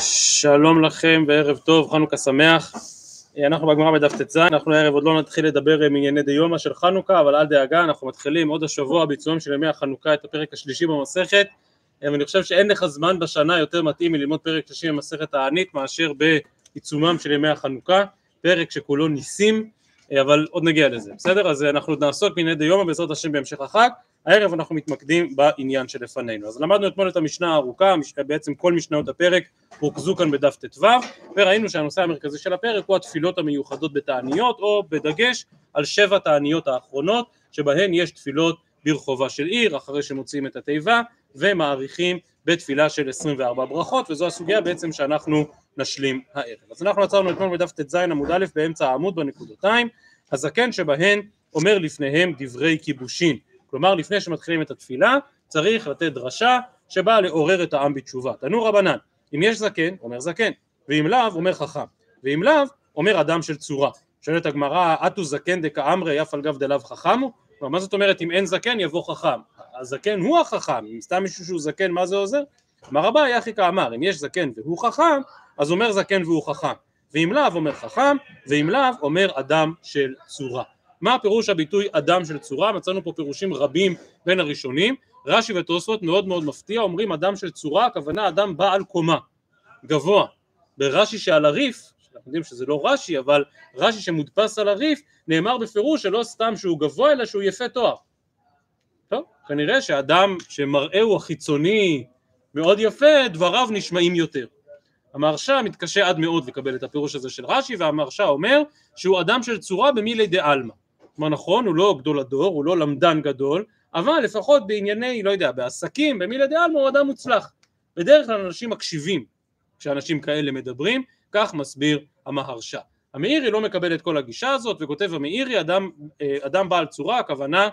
שלום לכם וערב טוב, חנוכה שמח. אנחנו בגמרא בדף ט"ז, אנחנו הערב עוד לא נתחיל לדבר מענייני דיומא של חנוכה, אבל אל דאגה, אנחנו מתחילים עוד השבוע בעיצומם של ימי החנוכה את הפרק השלישי במסכת, ואני חושב שאין לך זמן בשנה יותר מתאים מללמוד פרק שלישי במסכת הענית מאשר בעיצומם של ימי החנוכה, פרק שכולו ניסים, אבל עוד נגיע לזה, בסדר? אז אנחנו עוד נעסוק בענייני דיומא בעזרת השם בהמשך החג, הערב אנחנו מתמקדים בעניין שלפנינו. אז למדנו אתמול את המשנה הארוכה, בעצם כל משניות הפרק רוכזו כאן בדף ט"ו, וראינו שהנושא המרכזי של הפרק הוא התפילות המיוחדות בתעניות, או בדגש על שבע תעניות האחרונות, שבהן יש תפילות ברחובה של עיר, אחרי שמוציאים את התיבה, ומאריכים בתפילה של 24 ברכות, וזו הסוגיה בעצם שאנחנו נשלים הערב. אז אנחנו עצרנו אתמול בדף ט"ז עמוד א' באמצע העמוד בנקודותיים, הזקן שבהן אומר לפניהם דברי כיבושין. כלומר לפני שמתחילים את התפילה צריך לתת דרשה שבאה לעורר את העם בתשובה. תנו רבנן, אם יש זקן, אומר זקן, ואם לאו, אומר חכם, ואם לאו, אומר אדם של צורה. שואלת הגמרא, אטו זקן דקאמרי אף על גב דלאו חכמו? מה זאת אומרת אם אין זקן יבוא חכם? הזקן הוא החכם, אם סתם מישהו שהוא זקן מה זה עוזר? אמר אביי אחי כאמר, אם יש זקן והוא חכם, אז אומר זקן והוא חכם, ואם לאו אומר חכם, ואם לאו אומר אדם של צורה. מה פירוש הביטוי אדם של צורה? מצאנו פה פירושים רבים בין הראשונים, רש"י ותוספות מאוד מאוד מפתיע, אומרים אדם של צורה, הכוונה אדם בעל קומה, גבוה. ברש"י שעל הריף, אנחנו יודעים שזה לא רש"י, אבל רש"י שמודפס על הריף, נאמר בפירוש שלא סתם שהוא גבוה, אלא שהוא יפה תואר. טוב, כנראה שאדם שמראהו החיצוני מאוד יפה, דבריו נשמעים יותר. המהרש"א מתקשה עד מאוד לקבל את הפירוש הזה של רש"י, והמהרש"א אומר שהוא אדם של צורה במילי דעלמא. כלומר נכון, הוא לא גדול הדור, הוא לא למדן גדול, אבל לפחות בענייני, לא יודע, בעסקים, במילי דעלמא הוא אדם מוצלח. בדרך כלל אנשים מקשיבים כשאנשים כאלה מדברים, כך מסביר המהרש"א. המאירי לא מקבל את כל הגישה הזאת וכותב המאירי אדם, אדם בעל צורה, הכוונה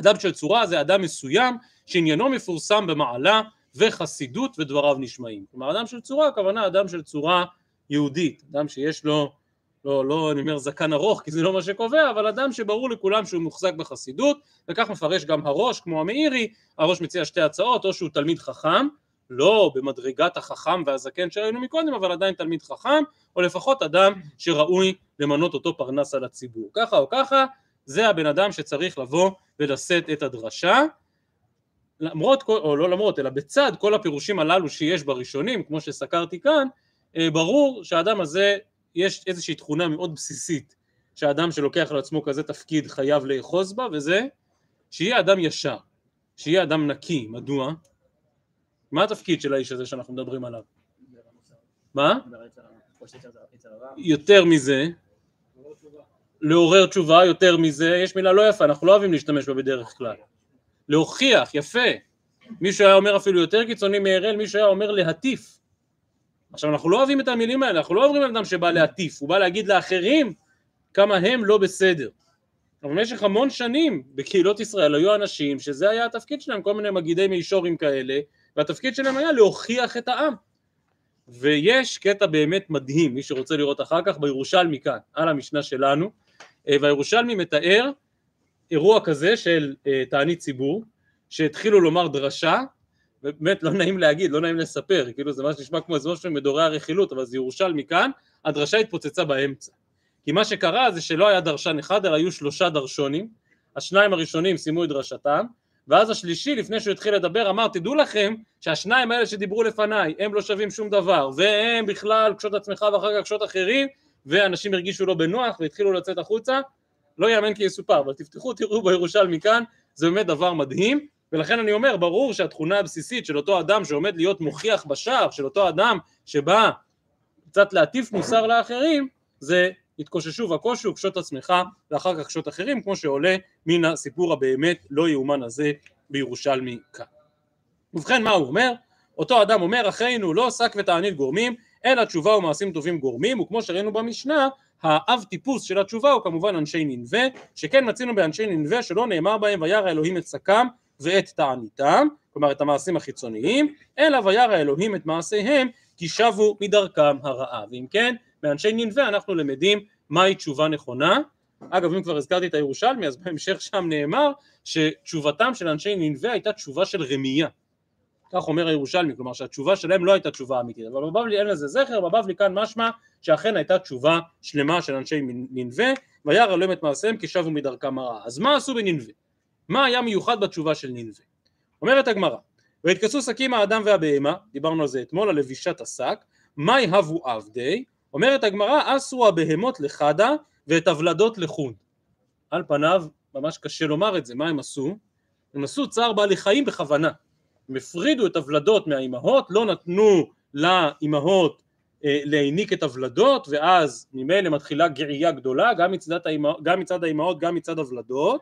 אדם של צורה זה אדם מסוים שעניינו מפורסם במעלה וחסידות ודבריו נשמעים. כלומר אדם של צורה הכוונה אדם של צורה יהודית, אדם שיש לו לא, לא אני אומר זקן ארוך כי זה לא מה שקובע, אבל אדם שברור לכולם שהוא מוחזק בחסידות, וכך מפרש גם הראש כמו המאירי, הראש מציע שתי הצעות, או שהוא תלמיד חכם, לא במדרגת החכם והזקן שראינו מקודם, אבל עדיין תלמיד חכם, או לפחות אדם שראוי למנות אותו פרנס על הציבור. ככה או ככה, זה הבן אדם שצריך לבוא ולשאת את הדרשה, למרות, או לא למרות, אלא בצד כל הפירושים הללו שיש בראשונים, כמו שסקרתי כאן, ברור שהאדם הזה יש איזושהי תכונה מאוד בסיסית שהאדם שלוקח על עצמו כזה תפקיד חייב לאחוז בה וזה שיהיה אדם ישר, שיהיה אדם נקי, מדוע? מה התפקיד של האיש הזה שאנחנו מדברים עליו? מה? יותר מזה לעורר תשובה, יותר מזה, יש מילה לא יפה, אנחנו לא אוהבים להשתמש בה בדרך כלל להוכיח, יפה מישהו היה אומר אפילו יותר קיצוני מהראל, מישהו היה אומר להטיף עכשיו אנחנו לא אוהבים את המילים האלה, אנחנו לא אומרים על אדם שבא להטיף, הוא בא להגיד לאחרים כמה הם לא בסדר. אבל במשך המון שנים בקהילות ישראל היו אנשים שזה היה התפקיד שלהם, כל מיני מגידי מישורים כאלה, והתפקיד שלהם היה להוכיח את העם. ויש קטע באמת מדהים, מי שרוצה לראות אחר כך, בירושלמי כאן, על המשנה שלנו, והירושלמי מתאר אירוע כזה של תענית ציבור, שהתחילו לומר דרשה באמת לא נעים להגיד, לא נעים לספר, כאילו זה מה שנשמע כמו איזה משהו מדורי הרכילות, אבל זה ירושלמי כאן, הדרשה התפוצצה באמצע. כי מה שקרה זה שלא היה דרשן אחד, אלא היו שלושה דרשונים, השניים הראשונים סיימו את דרשתם, ואז השלישי, לפני שהוא התחיל לדבר, אמר, תדעו לכם שהשניים האלה שדיברו לפניי, הם לא שווים שום דבר, והם בכלל קשוט עצמך ואחר כך קשוט אחרים, ואנשים הרגישו לא בנוח והתחילו לצאת החוצה, לא יאמן כי יסופר, אבל תפתחו, תראו בירושלמי כאן, זה באמת דבר מדהים, ולכן אני אומר, ברור שהתכונה הבסיסית של אותו אדם שעומד להיות מוכיח בשער, של אותו אדם שבא קצת להטיף מוסר לאחרים, זה התקוששו וקושו, קשוט עצמך ואחר כך קשוט אחרים, כמו שעולה מן הסיפור הבאמת לא יאומן הזה בירושלמי כאן. ובכן מה הוא אומר? אותו אדם אומר אחינו לא שק ותענית גורמים אלא תשובה ומעשים טובים גורמים וכמו שראינו במשנה האב טיפוס של התשובה הוא כמובן אנשי ננבה שכן מצינו באנשי ננבה שלא נאמר בהם וירא אלוהים את שקם ואת תעניתם, כלומר את המעשים החיצוניים, אלא וירא אלוהים את מעשיהם כי שבו מדרכם הרעה. ואם כן, מאנשי ננבה אנחנו למדים מהי תשובה נכונה. אגב, אם כבר הזכרתי את הירושלמי, אז בהמשך שם נאמר שתשובתם של אנשי ננבה הייתה תשובה של רמייה. כך אומר הירושלמי, כלומר שהתשובה שלהם לא הייתה תשובה אמיתית, אבל בבבלי אין לזה זכר, בבבלי כאן משמע שאכן הייתה תשובה שלמה של אנשי ננבה, וירא אלוהים את מעשיהם כי שבו מדרכם הרעה. אז מה עשו בננבה? מה היה מיוחד בתשובה של ננבה? אומרת הגמרא, ויתכסו שקים האדם והבהמה, דיברנו על זה אתמול, על לבישת השק, מאי הבו עבדי, אומרת הגמרא, אסרו הבהמות לחדה ואת הוולדות לחוד. על פניו ממש קשה לומר את זה, מה הם עשו? הם עשו צער בעלי חיים בכוונה. הם הפרידו את הוולדות מהאימהות, לא נתנו לאימהות אה, להעניק את הוולדות, ואז ממילא מתחילה גאייה גדולה, גם מצד, גם מצד האימהות, גם מצד הוולדות.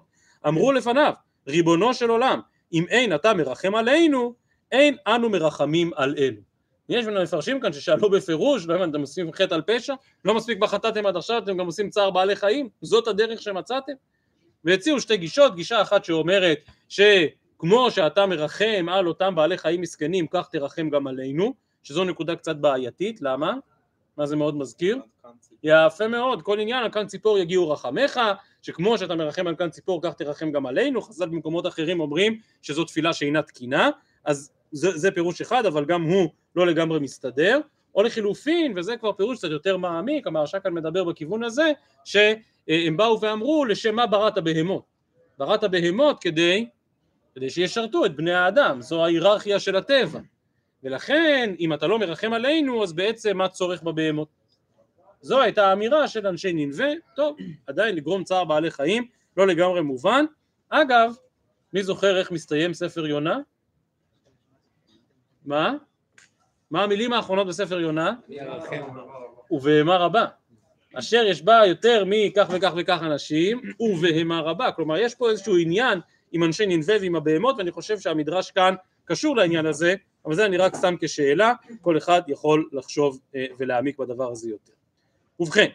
אמרו לפניו, ריבונו של עולם, אם אין אתה מרחם עלינו, אין אנו מרחמים על אלו. יש מפרשים כאן ששאלו בפירוש, לא הבנתם, אתם עושים חטא על פשע? לא מספיק בחטאתם עד עכשיו, אתם גם עושים צער בעלי חיים? זאת הדרך שמצאתם? והציעו שתי גישות, גישה אחת שאומרת שכמו שאתה מרחם על אותם בעלי חיים מסכנים, כך תרחם גם עלינו, שזו נקודה קצת בעייתית, למה? מה זה מאוד מזכיר? יפה מאוד, כל עניין על כאן ציפור יגיעו רחמך, שכמו שאתה מרחם על כאן ציפור כך תרחם גם עלינו, חז"ל במקומות אחרים אומרים שזו תפילה שאינה תקינה, אז זה, זה פירוש אחד, אבל גם הוא לא לגמרי מסתדר, או לחילופין, וזה כבר פירוש קצת יותר מעמיק, המהרש"א כאן מדבר בכיוון הזה, שהם באו ואמרו לשם מה בראת בהמות? בראת בהמות כדי, כדי שישרתו את בני האדם, זו ההיררכיה של הטבע, ולכן אם אתה לא מרחם עלינו אז בעצם מה צורך בבהמות? זו הייתה האמירה של אנשי ננבה, טוב, עדיין לגרום צער בעלי חיים, לא לגמרי מובן. אגב, מי זוכר איך מסתיים ספר יונה? מה? מה המילים האחרונות בספר יונה? ובהמה רבה. אשר יש בה יותר מכך וכך וכך אנשים, ובהמה רבה. כלומר, יש פה איזשהו עניין עם אנשי ננבה ועם הבהמות, ואני חושב שהמדרש כאן קשור לעניין הזה, אבל זה אני רק שם כשאלה, כל אחד יכול לחשוב אה, ולהעמיק בדבר הזה יותר. ובכן,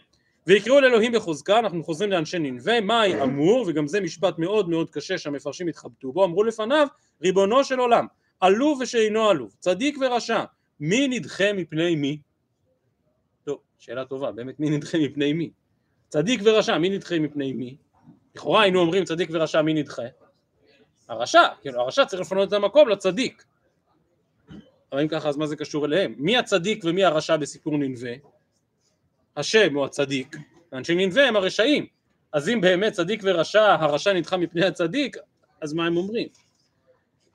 ויקראו לאלוהים בחוזקה, אנחנו חוזרים לאנשי ננבה, מהי אמור, וגם זה משפט מאוד מאוד קשה שהמפרשים התחבטו בו, אמרו לפניו, ריבונו של עולם, עלוב ושאינו עלוב, צדיק ורשע, מי נדחה מפני מי? טוב, שאלה טובה, באמת מי נדחה מפני מי? צדיק ורשע, מי נדחה מפני מי? לכאורה היינו אומרים צדיק ורשע, מי נדחה? הרשע, כאילו הרשע צריך לפנות את המקום לצדיק. אבל אם ככה אז מה זה קשור אליהם? מי הצדיק ומי הרשע בסיפור ננבה? השם הוא הצדיק, ואנשי ננבה הם הרשעים. אז אם באמת צדיק ורשע, הרשע נדחה מפני הצדיק, אז מה הם אומרים?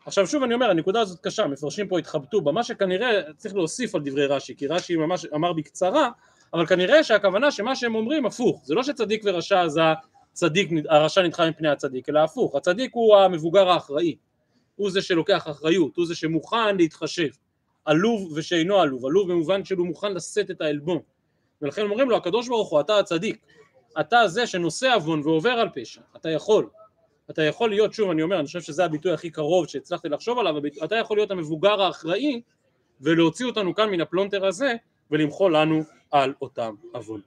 עכשיו שוב אני אומר, הנקודה הזאת קשה, מפרשים פה התחבטו בה, מה שכנראה צריך להוסיף על דברי רש"י, כי רש"י ממש אמר בקצרה, אבל כנראה שהכוונה שמה שהם אומרים הפוך, זה לא שצדיק ורשע אז הצדיק, הרשע נדחה מפני הצדיק, אלא הפוך, הצדיק הוא המבוגר האחראי, הוא זה שלוקח אחריות, הוא זה שמוכן להתחשב, עלוב ושאינו עלוב, עלוב במובן שהוא מוכן לשאת את העלבון, ולכן אומרים לו הקדוש ברוך הוא אתה הצדיק, אתה זה שנושא עוון ועובר על פשע, אתה יכול, אתה יכול להיות, שוב אני אומר, אני חושב שזה הביטוי הכי קרוב שהצלחתי לחשוב עליו, אתה יכול להיות המבוגר האחראי ולהוציא אותנו כאן מן הפלונטר הזה ולמחול לנו על אותם עוון.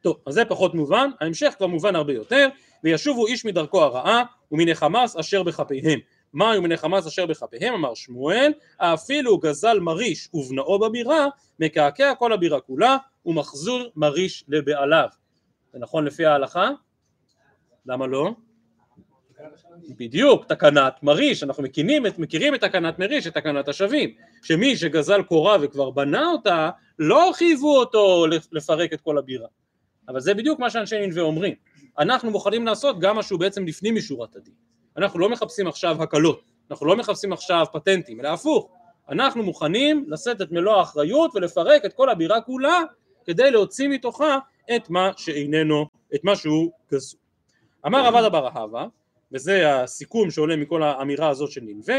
טוב, אז זה פחות מובן, ההמשך כבר מובן הרבה יותר, וישובו איש מדרכו הרעה ומן החמס אשר בכפיהם. מה היו מן החמס אשר בכפיהם? אמר שמואל, אפילו גזל מריש ובנאו בבירה, מקעקע כל הבירה כולה, ומחזור מריש לבעליו. זה נכון לפי ההלכה? למה לא? בדיוק, תקנת מריש, אנחנו מכירים את, מכירים את תקנת מריש, את תקנת השבים, שמי שגזל קורה וכבר בנה אותה, לא חייבו אותו לפרק את כל הבירה. אבל זה בדיוק מה שאנשי ננבה אומרים. אנחנו מוכנים לעשות גם משהו בעצם לפנים משורת הדין. אנחנו לא מחפשים עכשיו הקלות, אנחנו לא מחפשים עכשיו פטנטים, אלא הפוך. אנחנו מוכנים לשאת את מלוא האחריות ולפרק את כל הבירה כולה כדי להוציא מתוכה את מה שאיננו, את מה שהוא גזור. אמר רבד אבר אהבה וזה הסיכום שעולה מכל האמירה הזאת של ננבה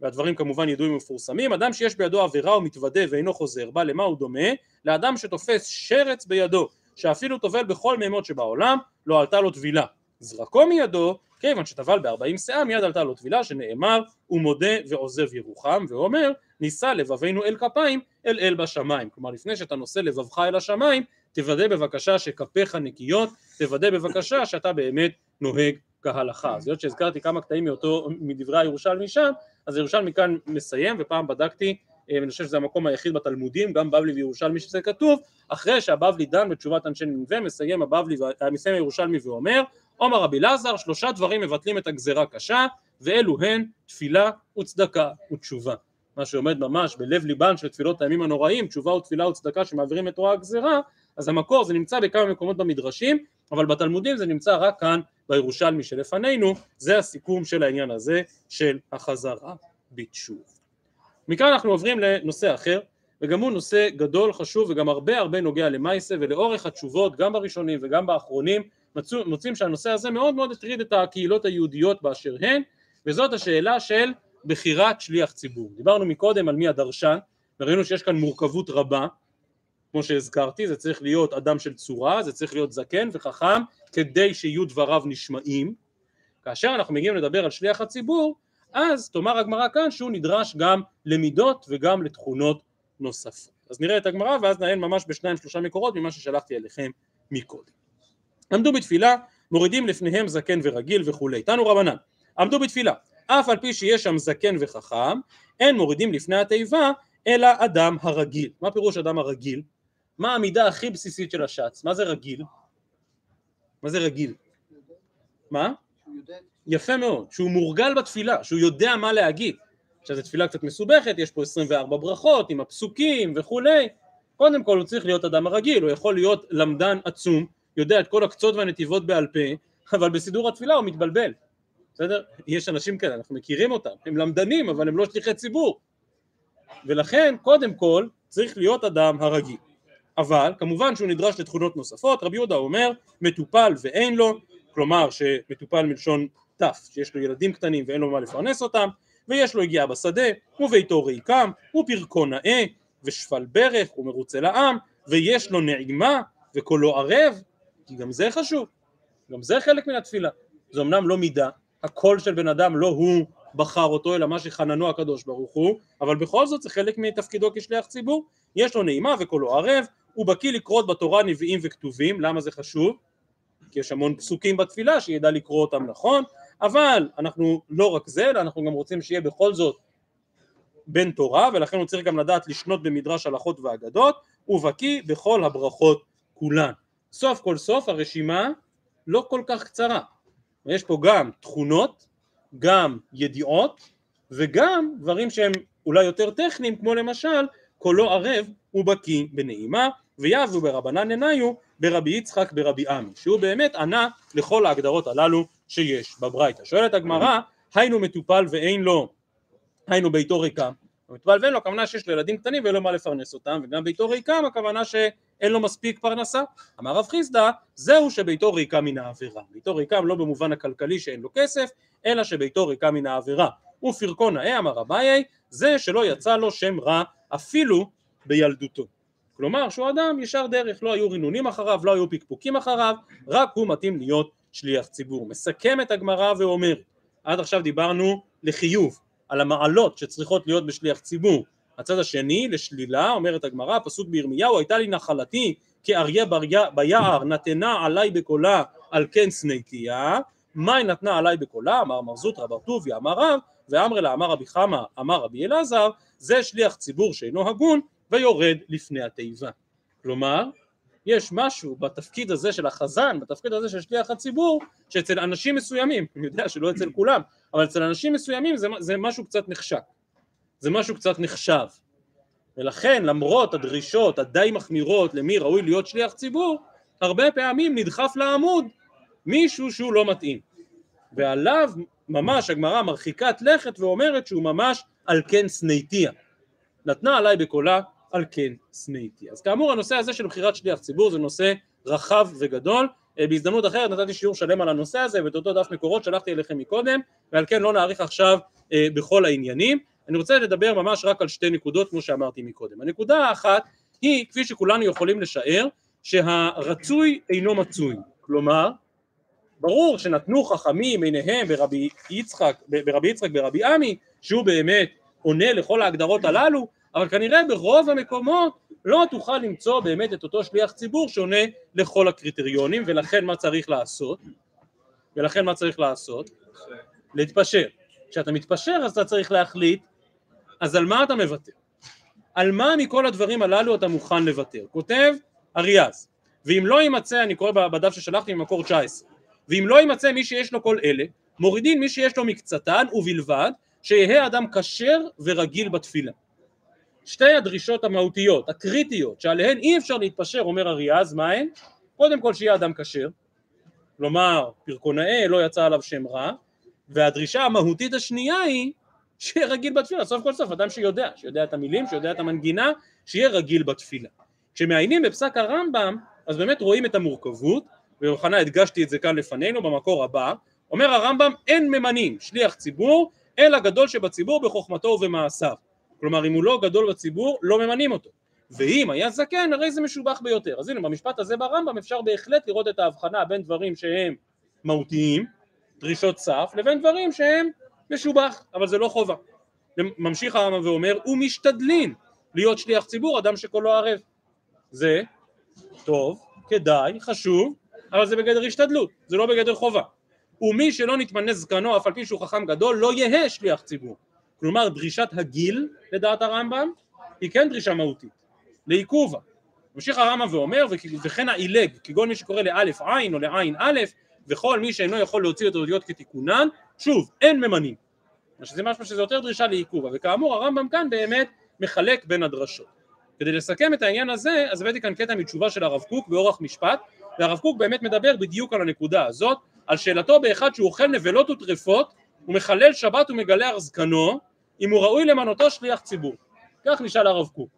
והדברים כמובן ידועים ומפורסמים אדם שיש בידו עבירה ומתוודה ואינו חוזר בה למה הוא דומה? לאדם שתופס שרץ בידו שאפילו טובל בכל מימות שבעולם לא עלתה לו טבילה זרקו מידו כיוון שטבל בארבעים שאה מיד עלתה לו טבילה שנאמר הוא מודה ועוזב ירוחם ואומר נישא לבבינו אל כפיים אל אל בשמיים כלומר לפני שאתה נושא לבבך אל השמיים תוודא בבקשה שכפיך נקיות תוודא בבקשה שאתה באמת נוהג כהלכה. אז היות שהזכרתי כמה קטעים מאותו, מדברי הירושלמי שם, אז הירושלמי כאן מסיים, ופעם בדקתי, אה, ואני חושב שזה המקום היחיד בתלמודים, גם בבלי וירושלמי שזה כתוב, אחרי שהבבלי דן בתשובת אנשי ננבה, מסיים הבבלי, מסיים הירושלמי ואומר, עומר רבי אלעזר, שלושה דברים מבטלים את הגזרה קשה, ואלו הן תפילה וצדקה ותשובה. מה שעומד ממש בלב ליבן של תפילות הימים הנוראים, תשובה ותפילה וצדקה שמעבירים את רוע הגזירה, אז המקור זה נמצא בכמה מקומות במדרשים, אבל בתלמודים זה נמצא רק כאן בירושלמי שלפנינו, זה הסיכום של העניין הזה של החזרה בתשוב. מכאן אנחנו עוברים לנושא אחר, וגם הוא נושא גדול, חשוב וגם הרבה הרבה נוגע למייסה ולאורך התשובות גם בראשונים וגם באחרונים מוצאים שהנושא הזה מאוד מאוד הטריד את הקהילות היהודיות באשר הן וזאת השאלה של בחירת שליח ציבור. דיברנו מקודם על מי הדרשן וראינו שיש כאן מורכבות רבה כמו שהזכרתי זה צריך להיות אדם של צורה זה צריך להיות זקן וחכם כדי שיהיו דבריו נשמעים כאשר אנחנו מגיעים לדבר על שליח הציבור אז תאמר הגמרא כאן שהוא נדרש גם למידות וגם לתכונות נוספות. אז נראה את הגמרא ואז נעיין ממש בשניים שלושה מקורות ממה ששלחתי אליכם מקודם. עמדו בתפילה, מורידים לפניהם זקן ורגיל וכולי. תנו רבנן, עמדו בתפילה, אף על פי שיש שם זקן וחכם, אין מורידים לפני התיבה, אלא אדם הרגיל. מה פירוש אדם הרגיל? מה המידה הכי בסיסית של השץ? מה זה רגיל? מה זה רגיל? מה? יפה מאוד, שהוא מורגל בתפילה, שהוא יודע מה להגיד. עכשיו זו תפילה קצת מסובכת, יש פה 24 ברכות עם הפסוקים וכולי, קודם כל הוא צריך להיות אדם הרגיל, הוא יכול להיות למדן עצום, יודע את כל הקצות והנתיבות בעל פה, אבל בסידור התפילה הוא מתבלבל, בסדר? יש אנשים כאלה, אנחנו מכירים אותם, הם למדנים אבל הם לא שליחי ציבור, ולכן קודם כל צריך להיות אדם הרגיל, אבל כמובן שהוא נדרש לתכונות נוספות, רבי יהודה אומר מטופל ואין לו, כלומר שמטופל מלשון תף, שיש לו ילדים קטנים ואין לו מה לפרנס אותם, ויש לו הגיעה בשדה, וביתו ריקם, ופרקו נאה, ושפל ברך, ומרוצה לעם, ויש לו נעימה, וקולו ערב, כי גם זה חשוב, גם זה חלק מן התפילה. זה אמנם לא מידה, הקול של בן אדם לא הוא בחר אותו, אלא מה שחננו הקדוש ברוך הוא, אבל בכל זאת זה חלק מתפקידו כשליח ציבור. יש לו נעימה וקולו ערב, הוא בקיא לקרות בתורה נביאים וכתובים, למה זה חשוב? כי יש המון פסוקים בתפילה שידע לקרוא אותם נכון, אבל אנחנו לא רק זה, אלא אנחנו גם רוצים שיהיה בכל זאת בן תורה, ולכן הוא צריך גם לדעת לשנות במדרש הלכות ואגדות, ובקיא בכל הברכות כולן. סוף כל סוף הרשימה לא כל כך קצרה, יש פה גם תכונות, גם ידיעות, וגם דברים שהם אולי יותר טכניים, כמו למשל קולו ערב ובקיא בנעימה, ויבו ברבנן עיניו ברבי יצחק ברבי עמי, שהוא באמת ענה לכל ההגדרות הללו שיש בברייתא. שואלת הגמרא, היינו מטופל ואין לו, היינו ביתו ריקם, מטופל ואין לו, הכוונה שיש לו ילדים קטנים ואין לו מה לפרנס אותם, וגם ביתו ריקם, הכוונה שאין לו מספיק פרנסה. אמר רב חיסדא, זהו שביתו ריקם מן העבירה. ביתו ריקם לא במובן הכלכלי שאין לו כסף, אלא שביתו ריקם מן העבירה. ופרקו נאה, אמר אביי, זה שלא יצא לו שם רע אפילו בילדותו. כלומר שהוא אדם ישר דרך, לא היו רינונים אחריו, לא היו פקפוקים אחריו, רק הוא מתאים להיות שליח ציבור. מסכם את הגמרא ואומר, עד עכשיו דיברנו לחיוב, על המעלות שצריכות להיות בשליח ציבור. הצד השני, לשלילה, אומרת הגמרא, פסוק בירמיהו, הייתה לי נחלתי כאריה ביער, נתנה עליי בקולה על כן שנאתיה, מאי נתנה עליי בקולה, אמר מר זוטרא בר טוביה, אמר רב, ואמר לה אמר רבי חמא, אמר רבי אלעזר, זה שליח ציבור שאינו הגון, ויורד לפני התיבה. כלומר, יש משהו בתפקיד הזה של החזן, בתפקיד הזה של שליח הציבור, שאצל אנשים מסוימים, אני יודע שלא אצל כולם, אבל אצל אנשים מסוימים זה, זה משהו קצת נחשק, זה משהו קצת נחשב. ולכן למרות הדרישות הדי מחמירות למי ראוי להיות שליח ציבור, הרבה פעמים נדחף לעמוד מישהו שהוא לא מתאים. ועליו ממש הגמרא מרחיקת לכת ואומרת שהוא ממש על כן סנייתיה. נתנה עליי בקולה על כן שנאתי. אז כאמור הנושא הזה של בחירת שליח ציבור זה נושא רחב וגדול, אה, בהזדמנות אחרת נתתי שיעור שלם על הנושא הזה ואת אותו דף מקורות שלחתי אליכם מקודם ועל כן לא נאריך עכשיו אה, בכל העניינים, אני רוצה לדבר ממש רק על שתי נקודות כמו שאמרתי מקודם. הנקודה האחת היא כפי שכולנו יכולים לשער שהרצוי אינו מצוי, כלומר ברור שנתנו חכמים עיניהם ברבי יצחק, ברבי יצחק ברבי עמי שהוא באמת עונה לכל ההגדרות הללו אבל כנראה ברוב המקומות לא תוכל למצוא באמת את אותו שליח ציבור שעונה לכל הקריטריונים ולכן מה צריך לעשות? ולכן מה צריך לעשות? להתפשר. כשאתה מתפשר אז אתה צריך להחליט אז על מה אתה מוותר? על מה מכל הדברים הללו אתה מוכן לוותר? כותב אריאז ואם לא יימצא, אני קורא בדף ששלחתי ממקור 19 ואם לא יימצא מי שיש לו כל אלה מורידים מי שיש לו מקצתן ובלבד שיהא אדם כשר ורגיל בתפילה. שתי הדרישות המהותיות, הקריטיות, שעליהן אי אפשר להתפשר, אומר אריאז, מה הן? קודם כל שיהיה אדם כשר, כלומר פרקונאי לא יצא עליו שם רע, והדרישה המהותית השנייה היא שיהיה רגיל בתפילה, סוף כל סוף אדם שיודע, שיודע את המילים, שיודע את המנגינה, שיהיה רגיל בתפילה. כשמעיינים בפסק הרמב"ם, אז באמת רואים את המורכבות, ובכוונה הדגשתי את זה כאן לפנינו במקור הבא, אומר הרמב"ם אין ממנים שליח ציבור אלא גדול שבציבור בחוכמתו ובמעשיו. כלומר אם הוא לא גדול בציבור לא ממנים אותו. ואם היה זקן הרי זה משובח ביותר. אז הנה במשפט הזה ברמב"ם אפשר בהחלט לראות את ההבחנה בין דברים שהם מהותיים, דרישות סף, לבין דברים שהם משובח, אבל זה לא חובה. ממשיך הרמב"ם ואומר ומשתדלין להיות שליח ציבור אדם שקולו ערב. זה טוב, כדאי, חשוב, אבל זה בגדר השתדלות, זה לא בגדר חובה. ומי שלא נתמנה זקנו אף על פי שהוא חכם גדול לא יהא שליח ציבור. כלומר דרישת הגיל לדעת הרמב"ם היא כן דרישה מהותית, לעיכובה. ממשיך הרמב"ם ואומר וכן העילג כגון מי שקורא לאלף עין או לעין א' וכל מי שאינו יכול להוציא את האותיות כתיקונן שוב אין ממנים. שזה משהו שזה יותר דרישה לעיכובה וכאמור הרמב"ם כאן באמת מחלק בין הדרשות. כדי לסכם את העניין הזה אז הבאתי כאן קטע מתשובה של הרב קוק באורח משפט והרב קוק באמת מדבר בדיוק על הנקודה הזאת על שאלתו באחד שהוא אוכל נבלות וטרפות ומחלל שבת ומגלה זקנו אם הוא ראוי למנותו שליח ציבור. כך נשאל הרב קוק.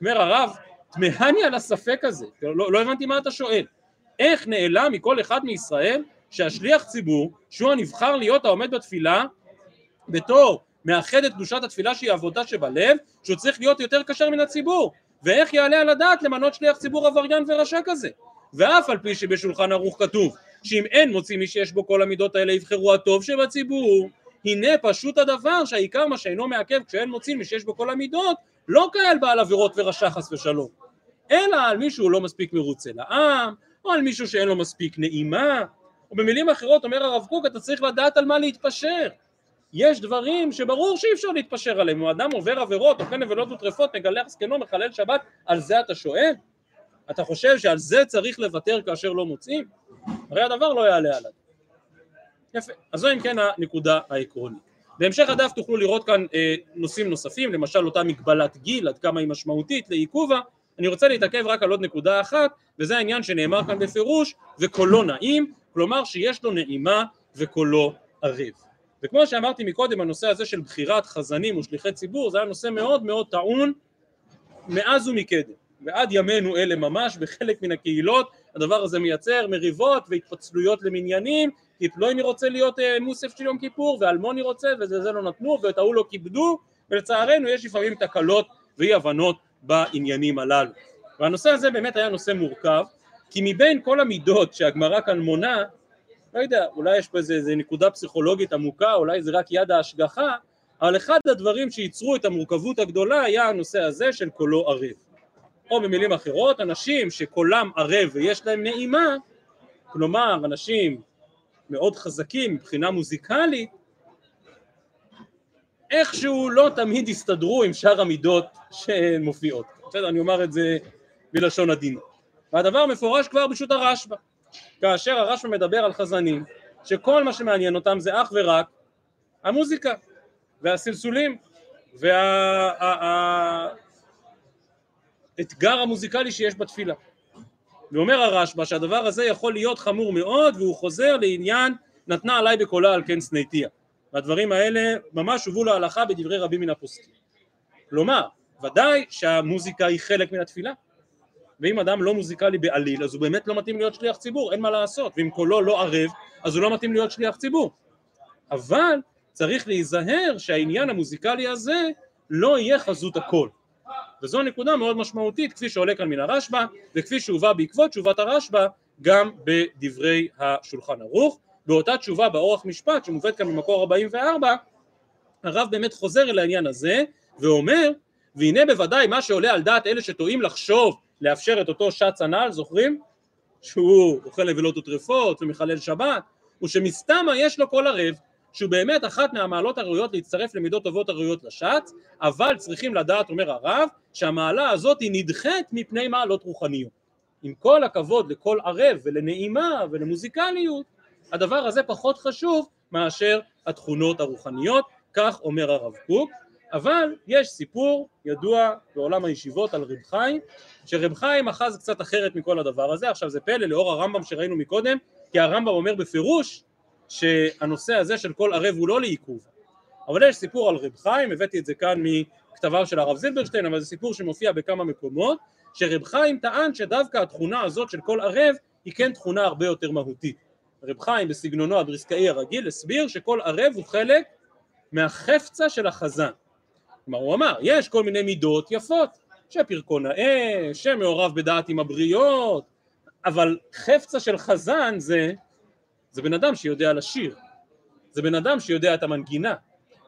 אומר הרב תמהני על הספק הזה. לא, לא הבנתי מה אתה שואל. איך נעלם מכל אחד מישראל שהשליח ציבור שהוא הנבחר להיות העומד בתפילה בתור מאחד את קדושת התפילה שהיא עבודה שבלב שהוא צריך להיות יותר קשר מן הציבור? ואיך יעלה על הדעת למנות שליח ציבור עבריין ורשע כזה? ואף על פי שבשולחן ערוך כתוב שאם אין מוציא מי שיש בו כל המידות האלה יבחרו הטוב שבציבור הנה פשוט הדבר שהעיקר מה שאינו מעכב כשאין מוציא מי שיש בו כל המידות לא כאל בעל עבירות ורשע חס ושלום אלא על מישהו לא מספיק מרוצה לעם או על מישהו שאין לו מספיק נעימה או במילים אחרות אומר הרב קוק אתה צריך לדעת על מה להתפשר יש דברים שברור שאי אפשר להתפשר עליהם, אם אדם עובר עבירות, אוכל נבלות וטרפות, מגלח זקנו, מחלל שבת, על זה אתה שואל? אתה חושב שעל זה צריך לוותר כאשר לא מוצאים? הרי הדבר לא יעלה עליו. יפה, אז זו אם כן הנקודה העקרונית. בהמשך הדף תוכלו לראות כאן אה, נושאים נוספים, למשל אותה מגבלת גיל, עד כמה היא משמעותית לעיכובה, אני רוצה להתעכב רק על עוד נקודה אחת, וזה העניין שנאמר כאן בפירוש, וקולו נעים, כלומר שיש לו נעימה וקולו ערב. וכמו שאמרתי מקודם, הנושא הזה של בחירת חזנים ושליחי ציבור, זה היה נושא מאוד מאוד טעון מאז ומקדם. ועד ימינו אלה ממש, בחלק מן הקהילות, הדבר הזה מייצר מריבות והתפצלויות למניינים, כי פלויני רוצה להיות אה, מוסף של יום כיפור, ואלמוני רוצה, וזה זה לא נתנו, ואת ההוא לא כיבדו, ולצערנו יש לפעמים תקלות ואי הבנות בעניינים הללו. והנושא הזה באמת היה נושא מורכב, כי מבין כל המידות שהגמרא כאן מונה, לא יודע, אולי יש פה איזה, איזה נקודה פסיכולוגית עמוקה, אולי זה רק יד ההשגחה, אבל אחד הדברים שייצרו את המורכבות הגדולה היה הנושא הזה של קולו ערב. או במילים אחרות, אנשים שקולם ערב ויש להם נעימה, כלומר אנשים מאוד חזקים מבחינה מוזיקלית, איכשהו לא תמיד יסתדרו עם שאר המידות שמופיעות. בסדר, אני אומר את זה בלשון עדינות. והדבר מפורש כבר בשו"ת הרשב"א. כאשר הרשב"א מדבר על חזנים, שכל מה שמעניין אותם זה אך ורק המוזיקה והסלסולים והאתגר וה... המוזיקלי שיש בתפילה. ואומר הרשב"א שהדבר הזה יכול להיות חמור מאוד והוא חוזר לעניין נתנה עליי בקולה על כן שנאתיה והדברים האלה ממש הובאו להלכה בדברי רבים מן הפוסקים. כלומר, ודאי שהמוזיקה היא חלק מן התפילה ואם אדם לא מוזיקלי בעליל אז הוא באמת לא מתאים להיות שליח ציבור, אין מה לעשות, ואם קולו לא ערב אז הוא לא מתאים להיות שליח ציבור. אבל צריך להיזהר שהעניין המוזיקלי הזה לא יהיה חזות הכל. וזו נקודה מאוד משמעותית כפי שעולה כאן מן הרשב"א וכפי שהובא בעקבות תשובת הרשב"א גם בדברי השולחן ערוך. באותה תשובה באורח משפט שמובאת כאן במקור 44 הרב באמת חוזר אל העניין הזה ואומר והנה בוודאי מה שעולה על דעת אלה שטועים לחשוב לאפשר את אותו שץ הנ"ל, זוכרים? שהוא אוכל נבלות וטרפות ומחלל שבת, הוא שמסתמה יש לו כל ערב, שהוא באמת אחת מהמעלות הראויות להצטרף למידות טובות הראויות לשץ, אבל צריכים לדעת, אומר הרב, שהמעלה הזאת היא נדחית מפני מעלות רוחניות. עם כל הכבוד לכל ערב ולנעימה ולמוזיקליות, הדבר הזה פחות חשוב מאשר התכונות הרוחניות, כך אומר הרב קוק, אבל יש סיפור ידוע בעולם הישיבות על רב חיים, שרב חיים אחז קצת אחרת מכל הדבר הזה, עכשיו זה פלא לאור הרמב"ם שראינו מקודם, כי הרמב"ם אומר בפירוש שהנושא הזה של כל ערב הוא לא לעיכוב, אבל יש סיפור על רב חיים, הבאתי את זה כאן מכתביו של הרב זילברשטיין, אבל זה סיפור שמופיע בכמה מקומות, שרב חיים טען שדווקא התכונה הזאת של כל ערב היא כן תכונה הרבה יותר מהותית. רב חיים בסגנונו הבריסקאי הרגיל הסביר שכל ערב הוא חלק מהחפצה של החזן. כלומר הוא אמר, יש כל מיני מידות יפות, שפרקו נאה, שמעורב בדעת עם הבריות, אבל חפצה של חזן זה, זה בן אדם שיודע לשיר, זה בן אדם שיודע את המנגינה,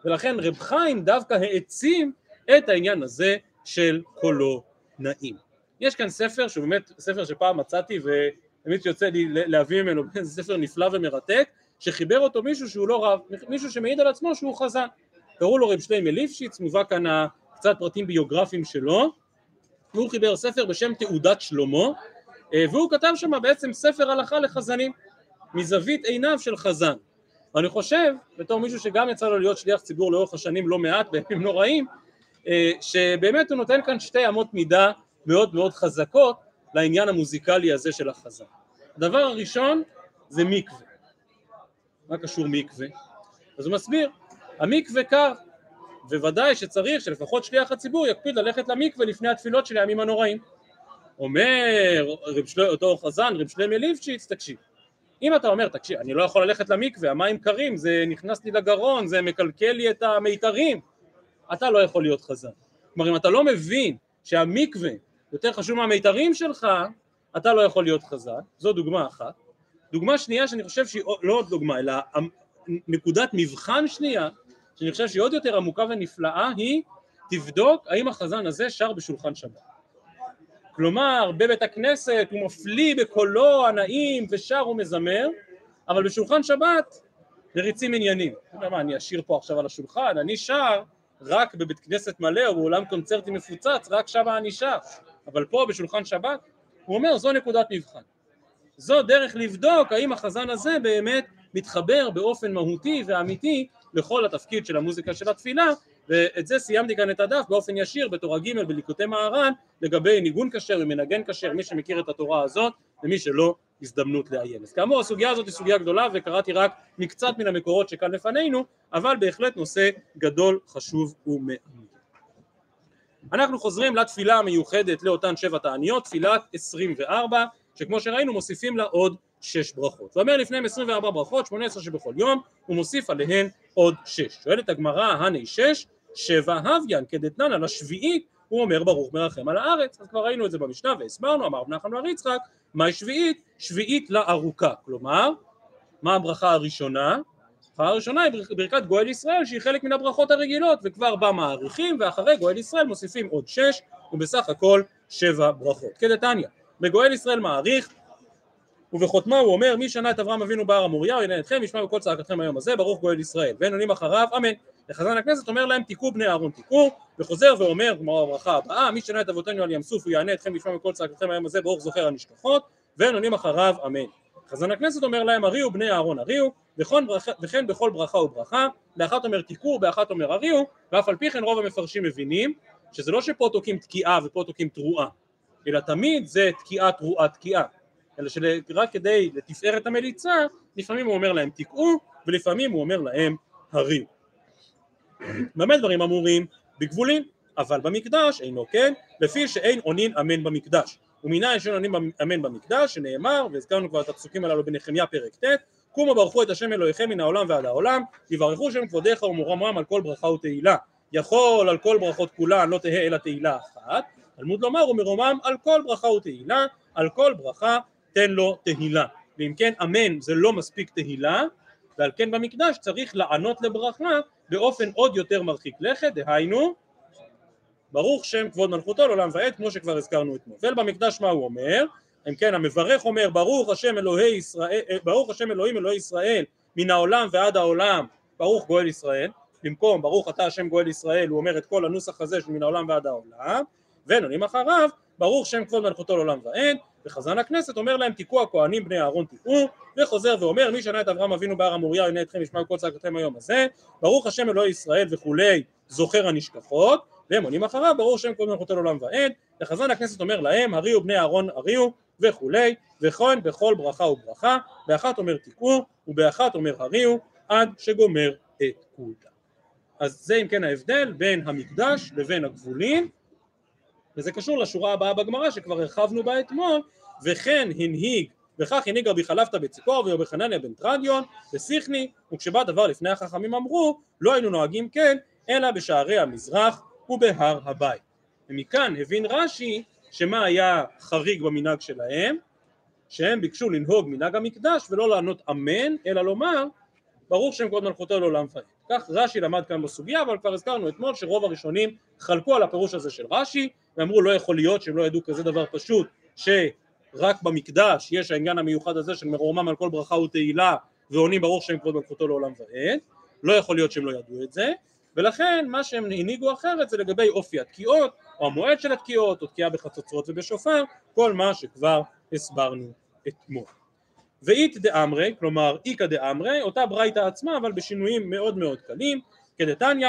ולכן רב חיים דווקא העצים את העניין הזה של קולו נעים. יש כאן ספר שהוא באמת ספר שפעם מצאתי ותמיד שיוצא לי להביא ממנו, זה ספר נפלא ומרתק, שחיבר אותו מישהו שהוא לא רב, מישהו שמעיד על עצמו שהוא חזן. קראו לו רב שלמה ליפשיץ, מובא כאן קצת פרטים ביוגרפיים שלו, והוא חיבר ספר בשם תעודת שלמה, אה, והוא כתב שם בעצם ספר הלכה לחזנים, מזווית עיניו של חזן. ואני חושב, בתור מישהו שגם יצא לו להיות שליח ציבור לאורך השנים לא מעט, בימים נוראים, אה, שבאמת הוא נותן כאן שתי אמות מידה מאוד מאוד חזקות לעניין המוזיקלי הזה של החזן. הדבר הראשון זה מקווה. מה קשור מקווה? אז הוא מסביר, המקווה קר, וודאי שצריך שלפחות שליח הציבור יקפיד ללכת למקווה לפני התפילות של הימים הנוראים. אומר אותו חזן, רב שלמה ליפשיץ, תקשיב, אם אתה אומר, תקשיב, אני לא יכול ללכת למקווה, המים קרים, זה נכנס לי לגרון, זה מקלקל לי את המיתרים, אתה לא יכול להיות חזן. כלומר, אם אתה לא מבין שהמקווה יותר חשוב מהמיתרים שלך, אתה לא יכול להיות חזן, זו דוגמה אחת. דוגמה שנייה שאני חושב שהיא לא עוד דוגמה, אלא נקודת מבחן שנייה, שאני חושב שהיא עוד יותר עמוקה ונפלאה, היא תבדוק האם החזן הזה שר בשולחן שבת. כלומר, בבית הכנסת הוא מפליא בקולו הנעים ושר ומזמר, אבל בשולחן שבת מריצים עניינים. מה, אני אשיר פה עכשיו על השולחן, אני שר רק בבית כנסת מלא או באולם קונצרטי מפוצץ, רק שם אני שר. אבל פה בשולחן שבת, הוא אומר זו נקודת מבחן. זו דרך לבדוק האם החזן הזה באמת מתחבר באופן מהותי ואמיתי לכל התפקיד של המוזיקה של התפילה ואת זה סיימתי כאן את הדף באופן ישיר בתורה ג' בליקוטי מהר"ן לגבי ניגון כשר ומנגן כשר מי שמכיר את התורה הזאת ומי שלא הזדמנות לעיין. אז כאמור הסוגיה הזאת היא סוגיה גדולה וקראתי רק מקצת מן המקורות שכאן לפנינו אבל בהחלט נושא גדול חשוב ומעניין. אנחנו חוזרים לתפילה המיוחדת לאותן שבע תעניות תפילת 24 שכמו שראינו מוסיפים לה עוד שש ברכות. הוא אומר לפניהם 24 ברכות, 18 שבכל יום, הוא מוסיף עליהן עוד שש. שואלת הגמרא, הני שש, שבע הוויין, כדתנן על השביעית, הוא אומר ברוך מרחם על הארץ. אז כבר ראינו את זה במשנה והסברנו, אמר רב נחמן בר יצחק, מהי שביעית? שביעית לארוכה. כלומר, מה הברכה הראשונה? הברכה הראשונה היא ברכת גואל ישראל שהיא חלק מן הברכות הרגילות וכבר בה מעריכים ואחרי גואל ישראל מוסיפים עוד שש ובסך הכל שבע ברכות. כדתניא, בגואל ישראל מעריך ובחותמה הוא אומר מי שנה את אברהם אבינו בהר המוריה הוא ינהל אתכם ישמע בקול צעקתכם היום הזה ברוך גואל ישראל ואין עונים אחריו אמן לחזן הכנסת אומר להם תיקו בני אהרון תיקו וחוזר ואומר כמו הברכה הבאה מי שנה את אבותינו על ים סוף הוא יענה אתכם וישמע בקול צעקתכם היום הזה ברוך זוכר הנשכחות ואין עונים אחריו אמן. חזן הכנסת אומר להם הריעו בני אהרון הריעו וכן בכל ברכה וברכה. באחת אומר תיקו באחת אומר הריעו ואף על פי כן רוב המפרשים מבינים שזה לא שפה תוקעים תקיעה ופה תוקעים תרועה אלא תמיד זה תקיעה תרועה תקיעה. אלא שרק כדי לתפארת המליצה לפעמים הוא אומר להם תקעו ולפעמים הוא אומר להם הריעו במה דברים אמורים? בגבולים אבל במקדש אינו כן לפי שאין עונין אמן במקדש. ומנין שאין עונין אמן במקדש שנאמר והזכרנו כבר את הפסוקים הללו בנחמיה פרק ט' קומו ברכו את השם אלוהיכם מן העולם ועד העולם יברכו שם כבודיך ומורמם על כל ברכה ותהילה. יכול על כל ברכות כולן לא תהא אלא תהילה אחת. תלמוד לומר ומרומם על כל ברכה ותהילה על כל ברכה תן לו תהילה. ואם כן אמן זה לא מספיק תהילה ועל כן במקדש צריך לענות לברכה באופן עוד יותר מרחיק לכת דהיינו ברוך שם כבוד מלכותו לעולם ועד כמו שכבר הזכרנו אתמול. ובמקדש מה הוא אומר? אם כן המברך אומר ברוך השם אלוהי ישראל ברוך השם אלוהים אלוהי ישראל מן העולם ועד העולם ברוך גואל ישראל. במקום ברוך אתה השם גואל ישראל הוא אומר את כל הנוסח הזה של מן העולם ועד העולם ונונים אחריו ברוך שם כבוד מלכותו לעולם ועד וחזן הכנסת אומר להם תיקעו הכהנים בני אהרון תיקעו וחוזר ואומר מי שנה את אברהם אבינו בהר המוריה הנה אתכם ישמע כל צעקתכם היום הזה ברוך השם אלוהי ישראל וכולי זוכר הנשכחות והם עונים אחריו ברוך שם כבוד מלכותו לעולם ועד וחזן הכנסת אומר להם הריעו בני אהרון הריעו וכולי וכהן בכל ברכה וברכה באחת אומר תיקעו ובאחת אומר הריעו עד שגומר את כולה. אז זה אם כן ההבדל בין המקדש לבין הגבולים וזה קשור לשורה הבאה בגמרא שכבר הרחבנו בה אתמול וכן הנהיג וכך הנהיג רבי חלפתא בציפור ורבי חנניה בן טרדיון בסיכני וכשבא דבר לפני החכמים אמרו לא היינו נוהגים כן אלא בשערי המזרח ובהר הבית. ומכאן הבין רש"י שמה היה חריג במנהג שלהם שהם ביקשו לנהוג מנהג המקדש ולא לענות אמן אלא לומר ברוך שם כבוד מלכותו לעולם ועד. כך רש"י למד כאן בסוגיה אבל כבר הזכרנו אתמול שרוב הראשונים חלקו על הפירוש הזה של רש"י ואמרו לא יכול להיות שהם לא ידעו כזה דבר פשוט שרק במקדש יש העניין המיוחד הזה של מרומם על כל ברכה ותהילה ועונים ברוך שם כבוד מלכותו לעולם ועד. לא יכול להיות שהם לא ידעו את זה ולכן מה שהם הנהיגו אחרת זה לגבי אופי התקיעות או המועד של התקיעות או תקיעה בחצוצרות ובשופר כל מה שכבר הסברנו אתמול. ואית דאמרי, כלומר איכא דאמרי, אותה ברייתא עצמה אבל בשינויים מאוד מאוד קלים, כדתניא,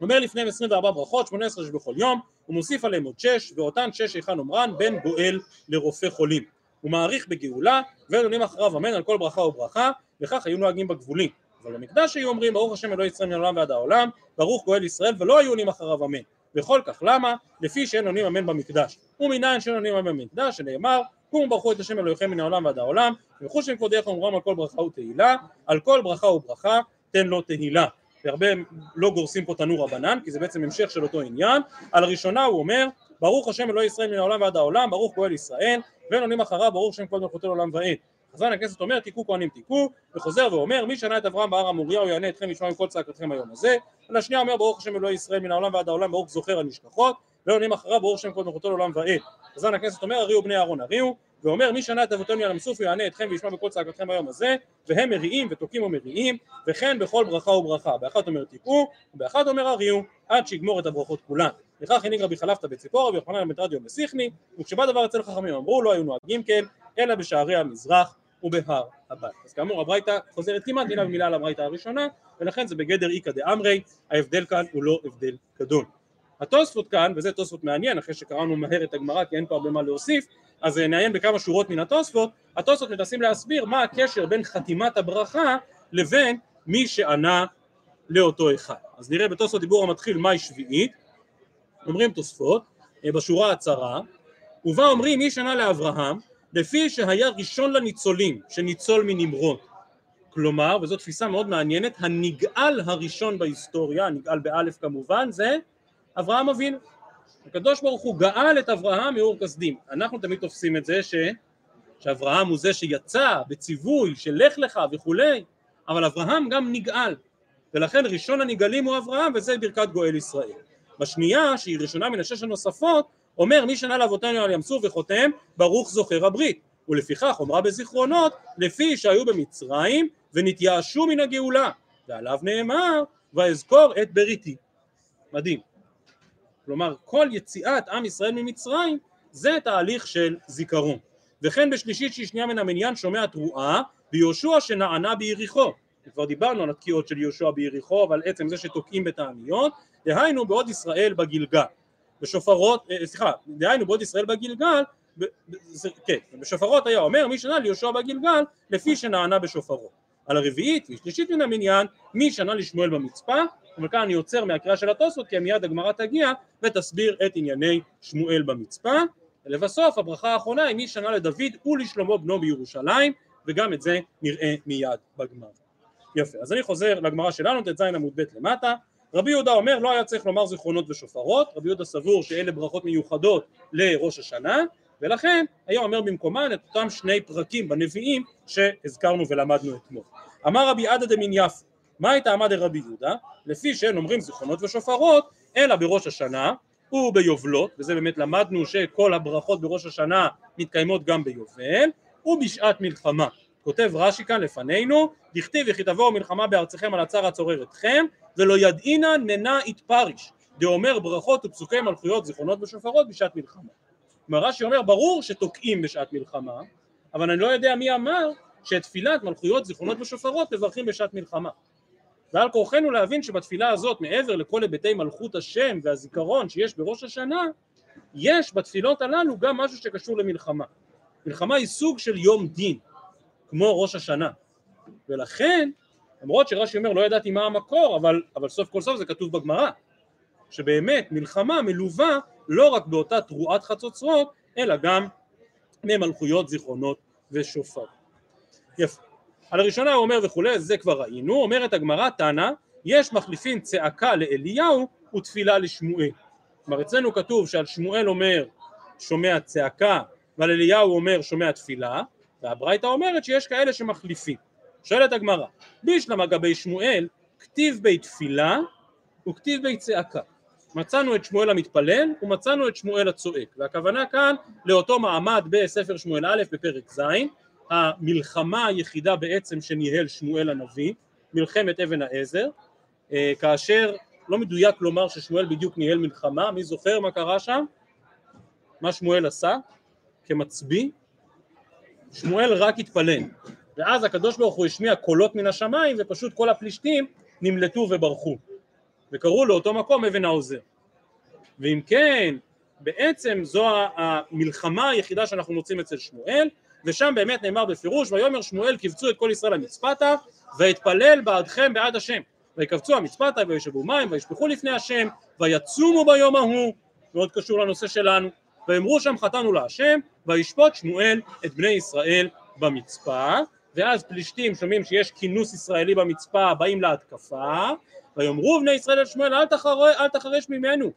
אומר לפניהם 24 ברכות, 18 שבכל יום, הוא מוסיף עליהם עוד 6, ואותן 6 היכן אומרן בין גואל לרופא חולים. הוא מעריך בגאולה, ועונים אחריו אמן על כל ברכה וברכה, וכך היו נוהגים בגבולים. אבל במקדש היו אומרים ברוך השם אלוהי ישראל מן העולם ועד העולם, ברוך גואל ישראל, ולא היו עונים אחריו אמן. וכל כך למה? לפי שאין עונים אמן במקדש. ומנין שאין עונים אמן במקדש, שנאמר קומו ברכו את השם אלוהיכם מן העולם ועד העולם וברכו שם כבודיך ומרם על כל ברכה ותהילה על כל ברכה וברכה תן לו תהילה והרבה לא גורסים פה תנור רבנן כי זה בעצם המשך של אותו עניין. על הראשונה הוא אומר ברוך השם אלוהי ישראל מן העולם ועד העולם ברוך גואל ישראל ואין עונים אחריו ברוך שם כבוד מלכותו לעולם ועד. חזן הכנסת אומר תיקו כהנים תיקו וחוזר ואומר מי שנה את אברהם בהר המוריה הוא יענה אתכם ישמע עם כל צעקתכם היום הזה. על השנייה אומר ברוך השם אלוהי ישראל מן העולם ועד העולם ברוך זוכר הנשכחות ועונים אחריו ברוך שם כבוד מלכותו לעולם ועד. חזן הכנסת אומר הריעו בני אהרון הריעו ואומר מי שנה את אבותינו על המסוף יענה אתכם וישמע בקול צעקתכם היום הזה והם מריעים ותוקים ומריעים וכן בכל ברכה וברכה. באחת אומר תיקעו ובאחת אומר הריעו עד שיגמור את הברכות כולן. לכך הנהיג רבי חלפתא בציפורה רבי יוחנן בן תרדיו בסיכני וכשבא דבר אצל חכמים אמרו לא היו נוהגים כן אלא בשערי המזרח ובהר הבית. אז כאמור הברייתא חוזרת כמעט מילה במילה על הברייתא הראשונה ולכן זה בגדר איכא דאמרי ההבדל כאן הוא לא הבדל גדול התוספות כאן, וזה תוספות מעניין אחרי שקראנו מהר את הגמרא כי אין פה הרבה מה להוסיף אז נעיין בכמה שורות מן התוספות, התוספות מנסים להסביר מה הקשר בין חתימת הברכה לבין מי שענה לאותו אחד. אז נראה בתוספות דיבור המתחיל מאי שביעית, אומרים תוספות, בשורה הצרה, ובה אומרים מי שענה לאברהם, לפי שהיה ראשון לניצולים, שניצול מנמרוד. כלומר, וזו תפיסה מאוד מעניינת, הנגאל הראשון בהיסטוריה, הנגאל באלף כמובן, זה אברהם אבינו. הקדוש ברוך הוא גאל את אברהם מאור כסדים. אנחנו תמיד תופסים את זה ש... שאברהם הוא זה שיצא בציווי של לך לך וכולי, אבל אברהם גם נגאל, ולכן ראשון הנגאלים הוא אברהם וזה ברכת גואל ישראל. בשנייה, שהיא ראשונה מן השש הנוספות, אומר מי שנה לאבותינו על ים סוף וחותם, ברוך זוכר הברית. ולפיכך אומרה בזיכרונות, לפי שהיו במצרים ונתייאשו מן הגאולה, ועליו נאמר, ואזכור את בריתי. מדהים. כלומר כל יציאת עם ישראל ממצרים זה תהליך של זיכרון. וכן בשלישית שהיא שנייה מן המניין שומע תרועה ביהושע שנענה ביריחו. כבר דיברנו על התקיעות של יהושע ביריחו אבל עצם זה שתוקעים בתעניות דהיינו בעוד ישראל בגלגל. בשופרות, אה, סליחה, דהיינו בעוד ישראל בגלגל ב, ב, זה, כן, בשופרות היה אומר מי שנה ליהושע בגלגל לפי שנענה בשופרות על הרביעית ושלישית מן המניין מי שנה לשמואל במצפה אבל כאן אני עוצר מהקריאה של התוספות כי מיד הגמרא תגיע ותסביר את ענייני שמואל במצפה. ולבסוף הברכה האחרונה היא משנה לדוד ולשלמה בנו בירושלים וגם את זה נראה מיד בגמרא. יפה אז אני חוזר לגמרא שלנו ט"ז עמוד ב' למטה. רבי יהודה אומר לא היה צריך לומר זיכרונות ושופרות. רבי יהודה סבור שאלה ברכות מיוחדות לראש השנה ולכן היה אומר במקומן את אותם שני פרקים בנביאים שהזכרנו ולמדנו אתמול. אמר רבי עדה דמין יפה מה הייתה עמד לרבי יהודה? לפי שאין אומרים זיכרונות ושופרות, אלא בראש השנה וביובלות, וזה באמת למדנו שכל הברכות בראש השנה מתקיימות גם ביובל, ובשעת מלחמה. כותב רש"י כאן לפנינו, דכתיב וכי תבואו מלחמה בארציכם על הצר הצורר אתכם, ולא ידעינן ננה יתפריש, דאומר ברכות ופסוקי מלכויות זיכרונות ושופרות בשעת מלחמה. כלומר רש"י אומר ברור שתוקעים בשעת מלחמה, אבל אני לא יודע מי אמר שאת תפילת מלכויות זיכרונות ושופרות מברכים בשעת מלחמה. ועל כורחנו להבין שבתפילה הזאת מעבר לכל היבטי מלכות השם והזיכרון שיש בראש השנה יש בתפילות הללו גם משהו שקשור למלחמה. מלחמה היא סוג של יום דין כמו ראש השנה ולכן למרות שרש"י אומר לא ידעתי מה המקור אבל, אבל סוף כל סוף זה כתוב בגמרא שבאמת מלחמה מלווה לא רק באותה תרועת חצוצרות אלא גם ממלכויות זיכרונות ושופר. יפה. על הראשונה הוא אומר וכולי, זה כבר ראינו, אומרת הגמרא תנא, יש מחליפין צעקה לאליהו ותפילה לשמואל. כלומר אצלנו כתוב שעל שמואל אומר שומע צעקה ועל אליהו אומר שומע תפילה והברייתא אומרת שיש כאלה שמחליפים. שואלת הגמרא, בישלמה גבי שמואל כתיב בי תפילה וכתיב בי צעקה. מצאנו את שמואל המתפלל ומצאנו את שמואל הצועק והכוונה כאן לאותו מעמד בספר שמואל א' בפרק ז' המלחמה היחידה בעצם שניהל שמואל הנביא מלחמת אבן העזר אה, כאשר לא מדויק לומר ששמואל בדיוק ניהל מלחמה מי זוכר מה קרה שם? מה שמואל עשה כמצביא? שמואל רק התפלל ואז הקדוש ברוך הוא השמיע קולות מן השמיים ופשוט כל הפלישתים נמלטו וברחו וקראו לאותו מקום אבן העוזר. ואם כן, בעצם זו המלחמה היחידה שאנחנו מוצאים אצל שמואל, ושם באמת נאמר בפירוש, ויאמר שמואל קבצו את כל ישראל המצפתה, ויתפלל בעדכם בעד השם. ויקבצו המצפתה וישבו מים וישפכו לפני השם ויצומו ביום ההוא. מאוד קשור לנושא שלנו. ויאמרו שם חטאנו להשם וישפוט שמואל את בני ישראל במצפה. ואז פלישתים שומעים שיש כינוס ישראלי במצפה באים להתקפה. ויאמרו בני ישראל אל שמואל אל, תחר... אל תחרש ממנו.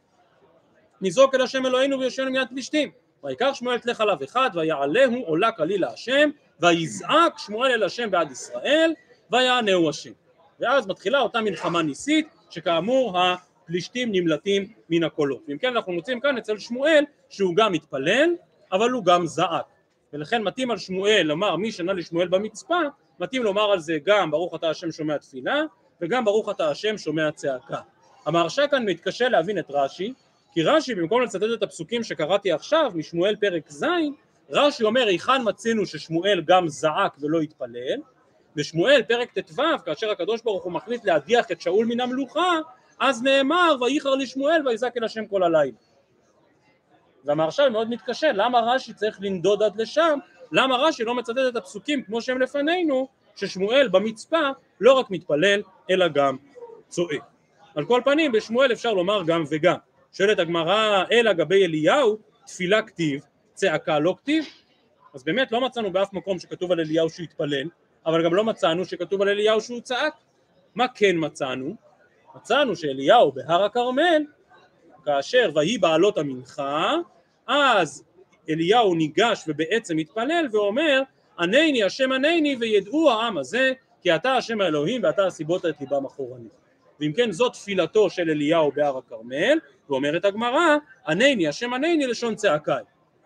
נזרוק אל השם אלוהינו ויושענו מיד פלישתים ויקח שמואל תלך עליו אחד ויעלהו עולה כליל להשם ויזעק שמואל אל השם בעד ישראל ויענהו השם ואז מתחילה אותה מלחמה ניסית שכאמור הפלישתים נמלטים מן הקולות. ואם כן אנחנו מוצאים כאן אצל שמואל שהוא גם מתפלל אבל הוא גם זעק. ולכן מתאים על שמואל לומר מי שנה לשמואל במצפה מתאים לומר על זה גם ברוך אתה השם שומע תפילה וגם ברוך אתה השם שומע צעקה. המהרש"א כאן מתקשה להבין את רש"י, כי רש"י במקום לצטט את הפסוקים שקראתי עכשיו משמואל פרק ז', רש"י אומר היכן מצינו ששמואל גם זעק ולא התפלל, בשמואל פרק ט"ו כאשר הקדוש ברוך הוא מחליט להדיח את שאול מן המלוכה אז נאמר וייחר לשמואל ויזעק אל השם כל הלילה והמהרש"ל מאוד מתקשה למה רש"י צריך לנדוד עד לשם למה רש"י לא מצטט את הפסוקים כמו שהם לפנינו ששמואל במצפה לא רק מתפלל אלא גם צועק. על כל פנים בשמואל אפשר לומר גם וגם. שואלת הגמרא אלא גבי אליהו תפילה כתיב צעקה לא כתיב אז באמת לא מצאנו באף מקום שכתוב על אליהו שהוא התפלל אבל גם לא מצאנו שכתוב על אליהו שהוא צעק מה כן מצאנו? מצאנו שאליהו בהר הכרמל כאשר ויהי בעלות המנחה אז אליהו ניגש ובעצם מתפלל ואומר ענני השם ענני וידעו העם הזה כי אתה השם האלוהים ואתה הסיבות את ליבם אחורנית. ואם כן זאת תפילתו של אליהו בהר הכרמל ואומרת הגמרא ענני השם ענני לשון צעקה.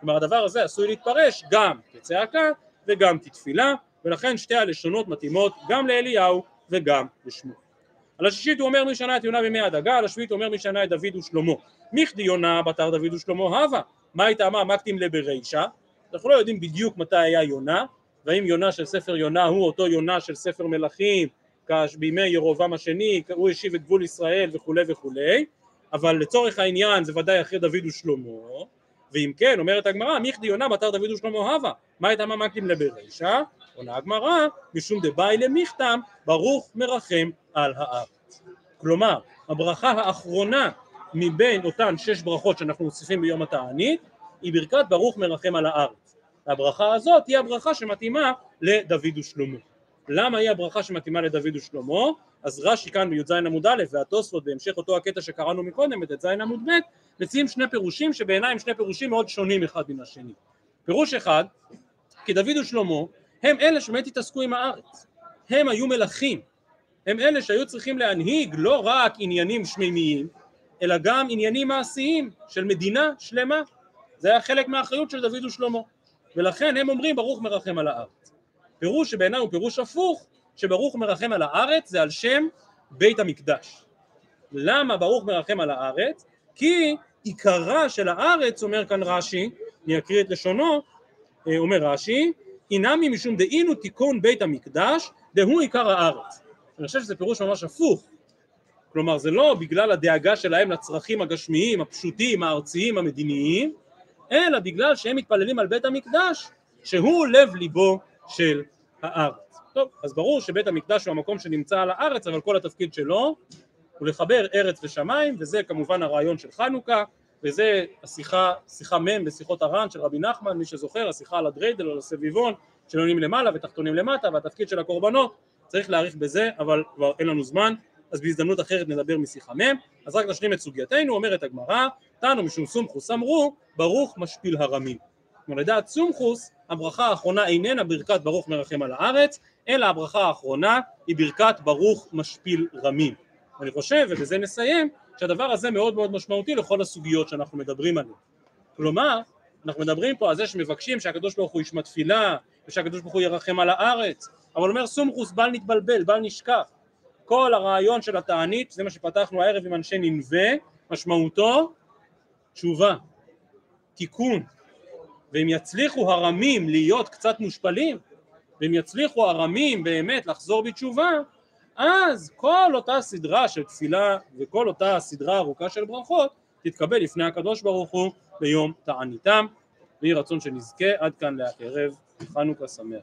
כלומר הדבר הזה עשוי להתפרש גם כצעקה וגם כתפילה ולכן שתי הלשונות מתאימות גם לאליהו וגם לשמואל. על השישית הוא אומר מי שנה את יונה בימי הדגה, על השביעית הוא אומר מי שנה את דוד ושלמה. מיכדי יונה בתר דוד ושלמה הווה, מה הייתה מה מקטים לברישה, אנחנו לא יודעים בדיוק מתי היה יונה, והאם יונה של ספר יונה הוא אותו יונה של ספר מלכים בימי ירובעם השני, הוא השיב את גבול ישראל וכולי וכולי, אבל לצורך העניין זה ודאי אחרי דוד ושלמה, ואם כן אומרת הגמרא מיכדי יונה בתר דוד ושלמה הווה, מה הייתה מה מקטים לברישה, עונה הגמרא משום דבאי למכתם ברוך מרחם על הארץ. כלומר הברכה האחרונה מבין אותן שש ברכות שאנחנו מוסיפים ביום התענית היא ברכת ברוך מרחם על הארץ. הברכה הזאת היא הברכה שמתאימה לדוד ושלמה. למה היא הברכה שמתאימה לדוד ושלמה? אז רש"י כאן בי"ז עמוד א' והתוספות בהמשך אותו הקטע שקראנו מקודם בט"ז עמוד ב' מציעים שני פירושים שבעיניי הם שני פירושים מאוד שונים אחד מן השני. פירוש אחד כי דוד ושלמה הם אלה שבאמת התעסקו עם הארץ. הם היו מלכים. הם אלה שהיו צריכים להנהיג לא רק עניינים שמימיים אלא גם עניינים מעשיים של מדינה שלמה. זה היה חלק מהאחריות של דוד ושלמה. ולכן הם אומרים ברוך מרחם על הארץ פירוש שבעיניי הוא פירוש הפוך שברוך מרחם על הארץ זה על שם בית המקדש למה ברוך מרחם על הארץ? כי עיקרה של הארץ אומר כאן רש"י אני אקריא את לשונו, אה, אומר רש"י, אינמי משום דאינו תיקון בית המקדש דהוא עיקר הארץ. אני חושב שזה פירוש ממש הפוך. כלומר זה לא בגלל הדאגה שלהם לצרכים הגשמיים, הפשוטים, הארציים, המדיניים, אלא בגלל שהם מתפללים על בית המקדש שהוא לב ליבו של הארץ. טוב, אז ברור שבית המקדש הוא המקום שנמצא על הארץ, אבל כל התפקיד שלו הוא לחבר ארץ ושמיים, וזה כמובן הרעיון של חנוכה, וזה השיחה, שיחה מ' בשיחות הר"ן של רבי נחמן, מי שזוכר, השיחה על הדריידל על הסביבון, שעולים למעלה ותחתונים למטה, והתפקיד של הקורבנות, צריך להאריך בזה, אבל כבר אין לנו זמן, אז בהזדמנות אחרת נדבר משיחה מ', אז רק נשלים את סוגייתנו, אומרת הגמרא, תנו משום סומכוס אמרו, ברוך משפיל הרמים. כלומר לדעת סומכוס, הברכה האחרונה איננה ברכת ברוך מרחם על הארץ, אלא הברכה האחרונה היא ברכת ברוך משפיל רמים. אני חושב, ובזה נסיים, שהדבר הזה מאוד מאוד משמעותי לכל הסוגיות שאנחנו מדברים עליהן. כלומר, אנחנו מדברים פה על זה שמבקשים שהקדוש ברוך הוא ישמע תפילה, ושהקדוש ברוך הוא ירחם על הארץ, אבל אומר סומכוס בל נתבלבל, בל נשכח. כל הרעיון של התענית, זה מה שפתחנו הערב עם אנשי ננבה, משמעותו תשובה, תיקון, ואם יצליחו הרמים להיות קצת מושפלים, ואם יצליחו הרמים באמת לחזור בתשובה, אז כל אותה סדרה של תפילה וכל אותה סדרה ארוכה של ברכות תתקבל לפני הקדוש ברוך הוא ביום תעניתם. ויהי רצון שנזכה עד כאן להערב חנוכה שמח.